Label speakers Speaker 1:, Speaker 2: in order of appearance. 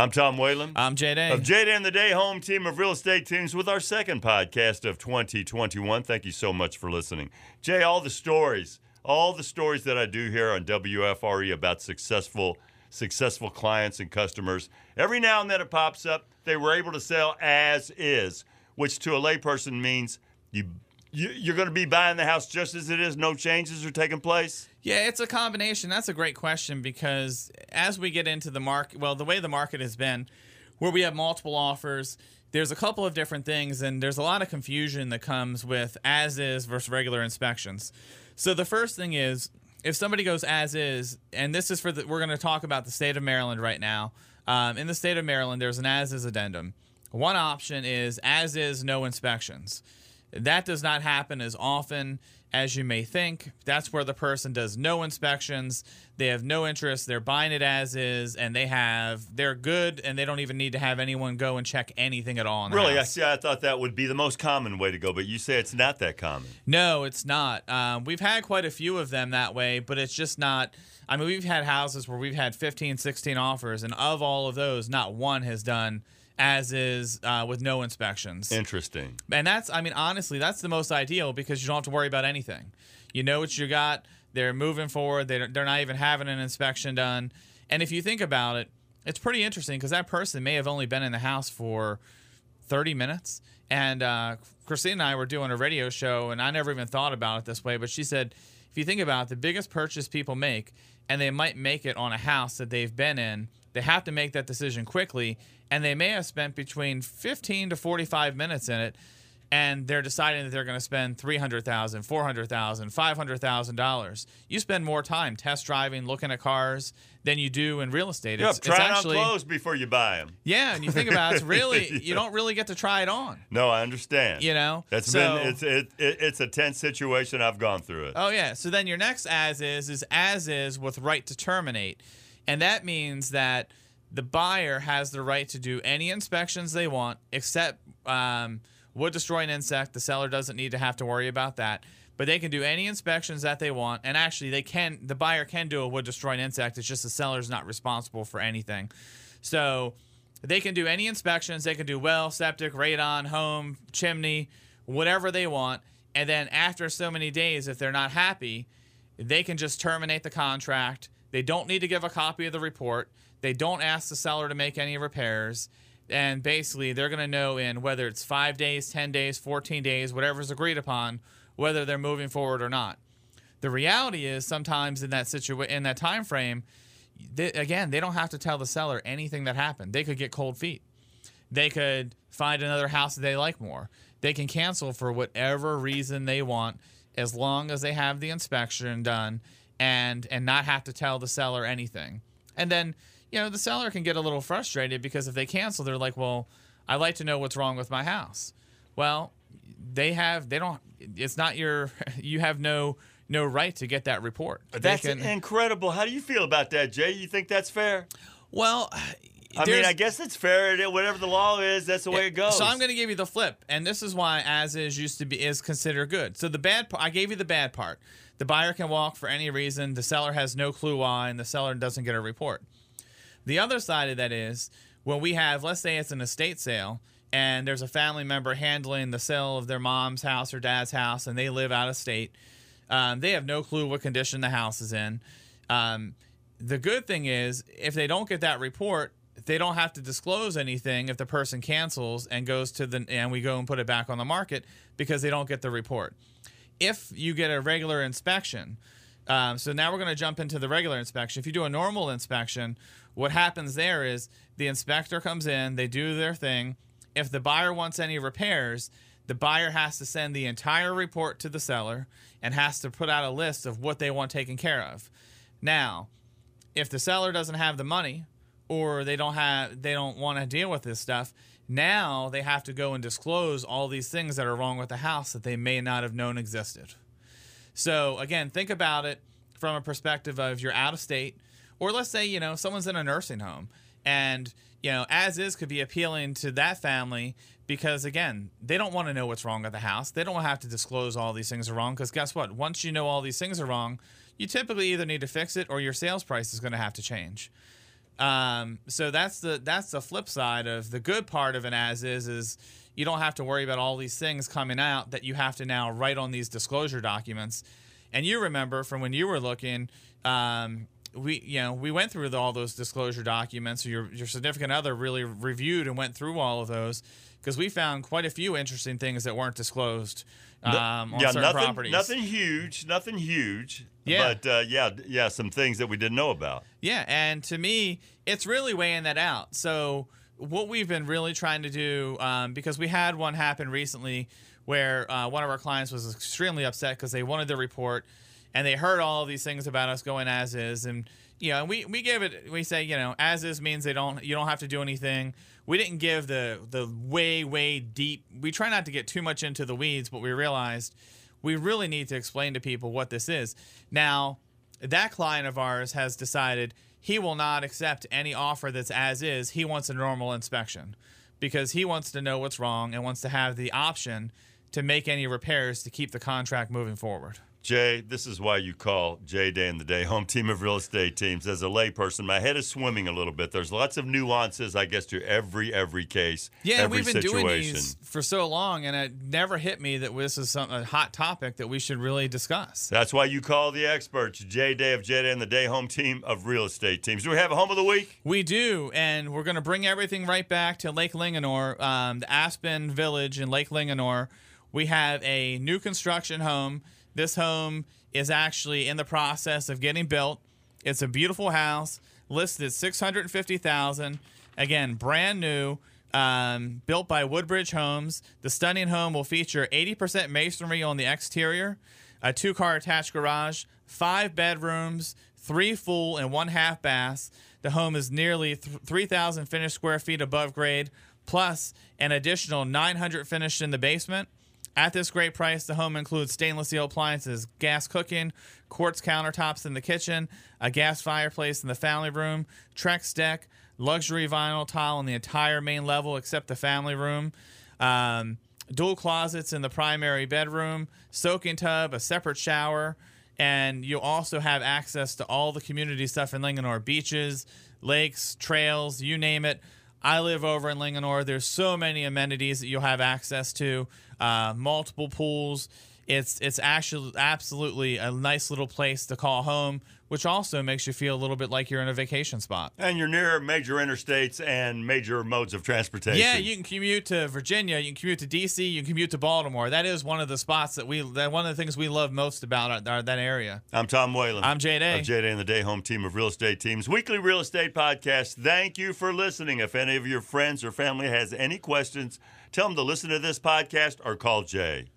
Speaker 1: I'm Tom Whalen.
Speaker 2: I'm Jay Day.
Speaker 1: Of Jay Day and the Day Home Team of Real Estate Teams with our second podcast of 2021. Thank you so much for listening. Jay, all the stories, all the stories that I do here on WFRE about successful successful clients and customers. Every now and then it pops up. They were able to sell as is, which to a layperson means you you, are going to be buying the house just as it is, no changes are taking place?
Speaker 2: Yeah, it's a combination. That's a great question because as we get into the market, well, the way the market has been, where we have multiple offers, there's a couple of different things, and there's a lot of confusion that comes with as is versus regular inspections. So the first thing is if somebody goes as is, and this is for the, we're going to talk about the state of Maryland right now. Um, in the state of Maryland, there's an as is addendum. One option is as is, no inspections. That does not happen as often as you may think. That's where the person does no inspections. They have no interest. They're buying it as is, and they have they're good, and they don't even need to have anyone go and check anything at all.
Speaker 1: really,
Speaker 2: house.
Speaker 1: I see. I thought that would be the most common way to go, but you say it's not that common.
Speaker 2: No, it's not. Um, we've had quite a few of them that way, but it's just not. I mean, we've had houses where we've had 15, 16 offers, and of all of those, not one has done as is uh, with no inspections.
Speaker 1: Interesting.
Speaker 2: And that's, I mean, honestly, that's the most ideal because you don't have to worry about anything. You know what you got. They're moving forward. They're, they're not even having an inspection done. And if you think about it, it's pretty interesting because that person may have only been in the house for 30 minutes. And uh, Christine and I were doing a radio show, and I never even thought about it this way, but she said, if you think about it, the biggest purchase people make, and they might make it on a house that they've been in, they have to make that decision quickly and they may have spent between 15 to 45 minutes in it and they're deciding that they're going to spend $300,000, $400,000, $500,000. You spend more time test driving, looking at cars than you do in real estate.
Speaker 1: Yeah, try on clothes before you buy them.
Speaker 2: Yeah, and you think about it, it's really you don't really get to try it on.
Speaker 1: No, I understand.
Speaker 2: You know,
Speaker 1: that's
Speaker 2: so,
Speaker 1: been it's it, it, it's a tense situation. I've gone through it.
Speaker 2: Oh yeah. So then your next as is is as is with right to terminate, and that means that the buyer has the right to do any inspections they want, except um, wood destroying insect. The seller doesn't need to have to worry about that. But they can do any inspections that they want, and actually, they can. The buyer can do a wood destroying insect. It's just the seller's not responsible for anything. So they can do any inspections. They can do well, septic, radon, home, chimney, whatever they want. And then after so many days, if they're not happy, they can just terminate the contract. They don't need to give a copy of the report. They don't ask the seller to make any repairs. And basically, they're going to know in whether it's five days, 10 days, 14 days, whatever's agreed upon, whether they're moving forward or not. The reality is sometimes in that situation, in that time frame, they, again, they don't have to tell the seller anything that happened. They could get cold feet. They could find another house that they like more. They can cancel for whatever reason they want as long as they have the inspection done and and not have to tell the seller anything. And then you know, the seller can get a little frustrated because if they cancel, they're like, well, I'd like to know what's wrong with my house. Well, they have, they don't, it's not your, you have no, no right to get that report.
Speaker 1: That's can, incredible. How do you feel about that, Jay? You think that's fair?
Speaker 2: Well,
Speaker 1: I mean, I guess it's fair. Whatever the law is, that's the way it goes.
Speaker 2: So I'm going to give you the flip, and this is why as is used to be is considered good. So the bad part, I gave you the bad part. The buyer can walk for any reason. The seller has no clue why, and the seller doesn't get a report. The other side of that is when we have, let's say it's an estate sale, and there's a family member handling the sale of their mom's house or dad's house, and they live out of state. Um, they have no clue what condition the house is in. Um, the good thing is, if they don't get that report, they don't have to disclose anything if the person cancels and goes to the and we go and put it back on the market because they don't get the report. If you get a regular inspection, um, so now we're going to jump into the regular inspection. If you do a normal inspection, what happens there is the inspector comes in, they do their thing. If the buyer wants any repairs, the buyer has to send the entire report to the seller and has to put out a list of what they want taken care of. Now, if the seller doesn't have the money or they don't have they don't want to deal with this stuff, now they have to go and disclose all these things that are wrong with the house that they may not have known existed. So again, think about it from a perspective of you're out of state, or let's say, you know, someone's in a nursing home and, you know, as is could be appealing to that family because, again, they don't want to know what's wrong with the house. They don't have to disclose all these things are wrong because guess what? Once you know all these things are wrong, you typically either need to fix it or your sales price is going to have to change. Um, so that's the that's the flip side of the good part of an as is is you don't have to worry about all these things coming out that you have to now write on these disclosure documents. And you remember from when you were looking, um, we you know we went through the, all those disclosure documents. Your your significant other really reviewed and went through all of those because we found quite a few interesting things that weren't disclosed um, on
Speaker 1: yeah,
Speaker 2: certain
Speaker 1: nothing,
Speaker 2: properties.
Speaker 1: nothing huge, nothing huge.
Speaker 2: Yeah.
Speaker 1: But uh, yeah, yeah, some things that we didn't know about.
Speaker 2: Yeah, and to me, it's really weighing that out. So what we've been really trying to do, um, because we had one happen recently where uh, one of our clients was extremely upset because they wanted the report and they heard all of these things about us going as is. And you know we we give it we say you know as is means they don't you don't have to do anything. We didn't give the the way way deep we try not to get too much into the weeds but we realized we really need to explain to people what this is. Now that client of ours has decided he will not accept any offer that's as is. He wants a normal inspection because he wants to know what's wrong and wants to have the option to make any repairs to keep the contract moving forward
Speaker 1: Jay, this is why you call Jay Day and the Day Home Team of Real Estate Teams. As a layperson, my head is swimming a little bit. There's lots of nuances, I guess, to every every case.
Speaker 2: Yeah,
Speaker 1: every
Speaker 2: we've been
Speaker 1: situation.
Speaker 2: doing these for so long, and it never hit me that this is some, a hot topic that we should really discuss.
Speaker 1: That's why you call the experts, Jay Day of Jay Day and the Day Home Team of Real Estate Teams. Do we have a home of the week?
Speaker 2: We do, and we're going to bring everything right back to Lake Linganore, um, the Aspen Village in Lake Linganore. We have a new construction home. This home is actually in the process of getting built. It's a beautiful house, listed at six hundred fifty thousand. Again, brand new, um, built by Woodbridge Homes. The stunning home will feature eighty percent masonry on the exterior, a two-car attached garage, five bedrooms, three full and one half baths. The home is nearly th- three thousand finished square feet above grade, plus an additional nine hundred finished in the basement. At this great price, the home includes stainless steel appliances, gas cooking, quartz countertops in the kitchen, a gas fireplace in the family room, Trex deck, luxury vinyl tile in the entire main level except the family room, um, dual closets in the primary bedroom, soaking tub, a separate shower, and you'll also have access to all the community stuff in Linganore beaches, lakes, trails, you name it. I live over in Linganore. There's so many amenities that you'll have access to, uh, multiple pools. It's it's actually absolutely a nice little place to call home, which also makes you feel a little bit like you're in a vacation spot.
Speaker 1: And you're near major interstates and major modes of transportation.
Speaker 2: Yeah, you can commute to Virginia, you can commute to DC, you can commute to Baltimore. That is one of the spots that we that one of the things we love most about our, our, that area.
Speaker 1: I'm Tom Whalen.
Speaker 2: I'm Jay Day.
Speaker 1: Of Jay Day and the Day Home Team of Real Estate Teams. Weekly Real Estate Podcast. Thank you for listening. If any of your friends or family has any questions, tell them to listen to this podcast or call Jay.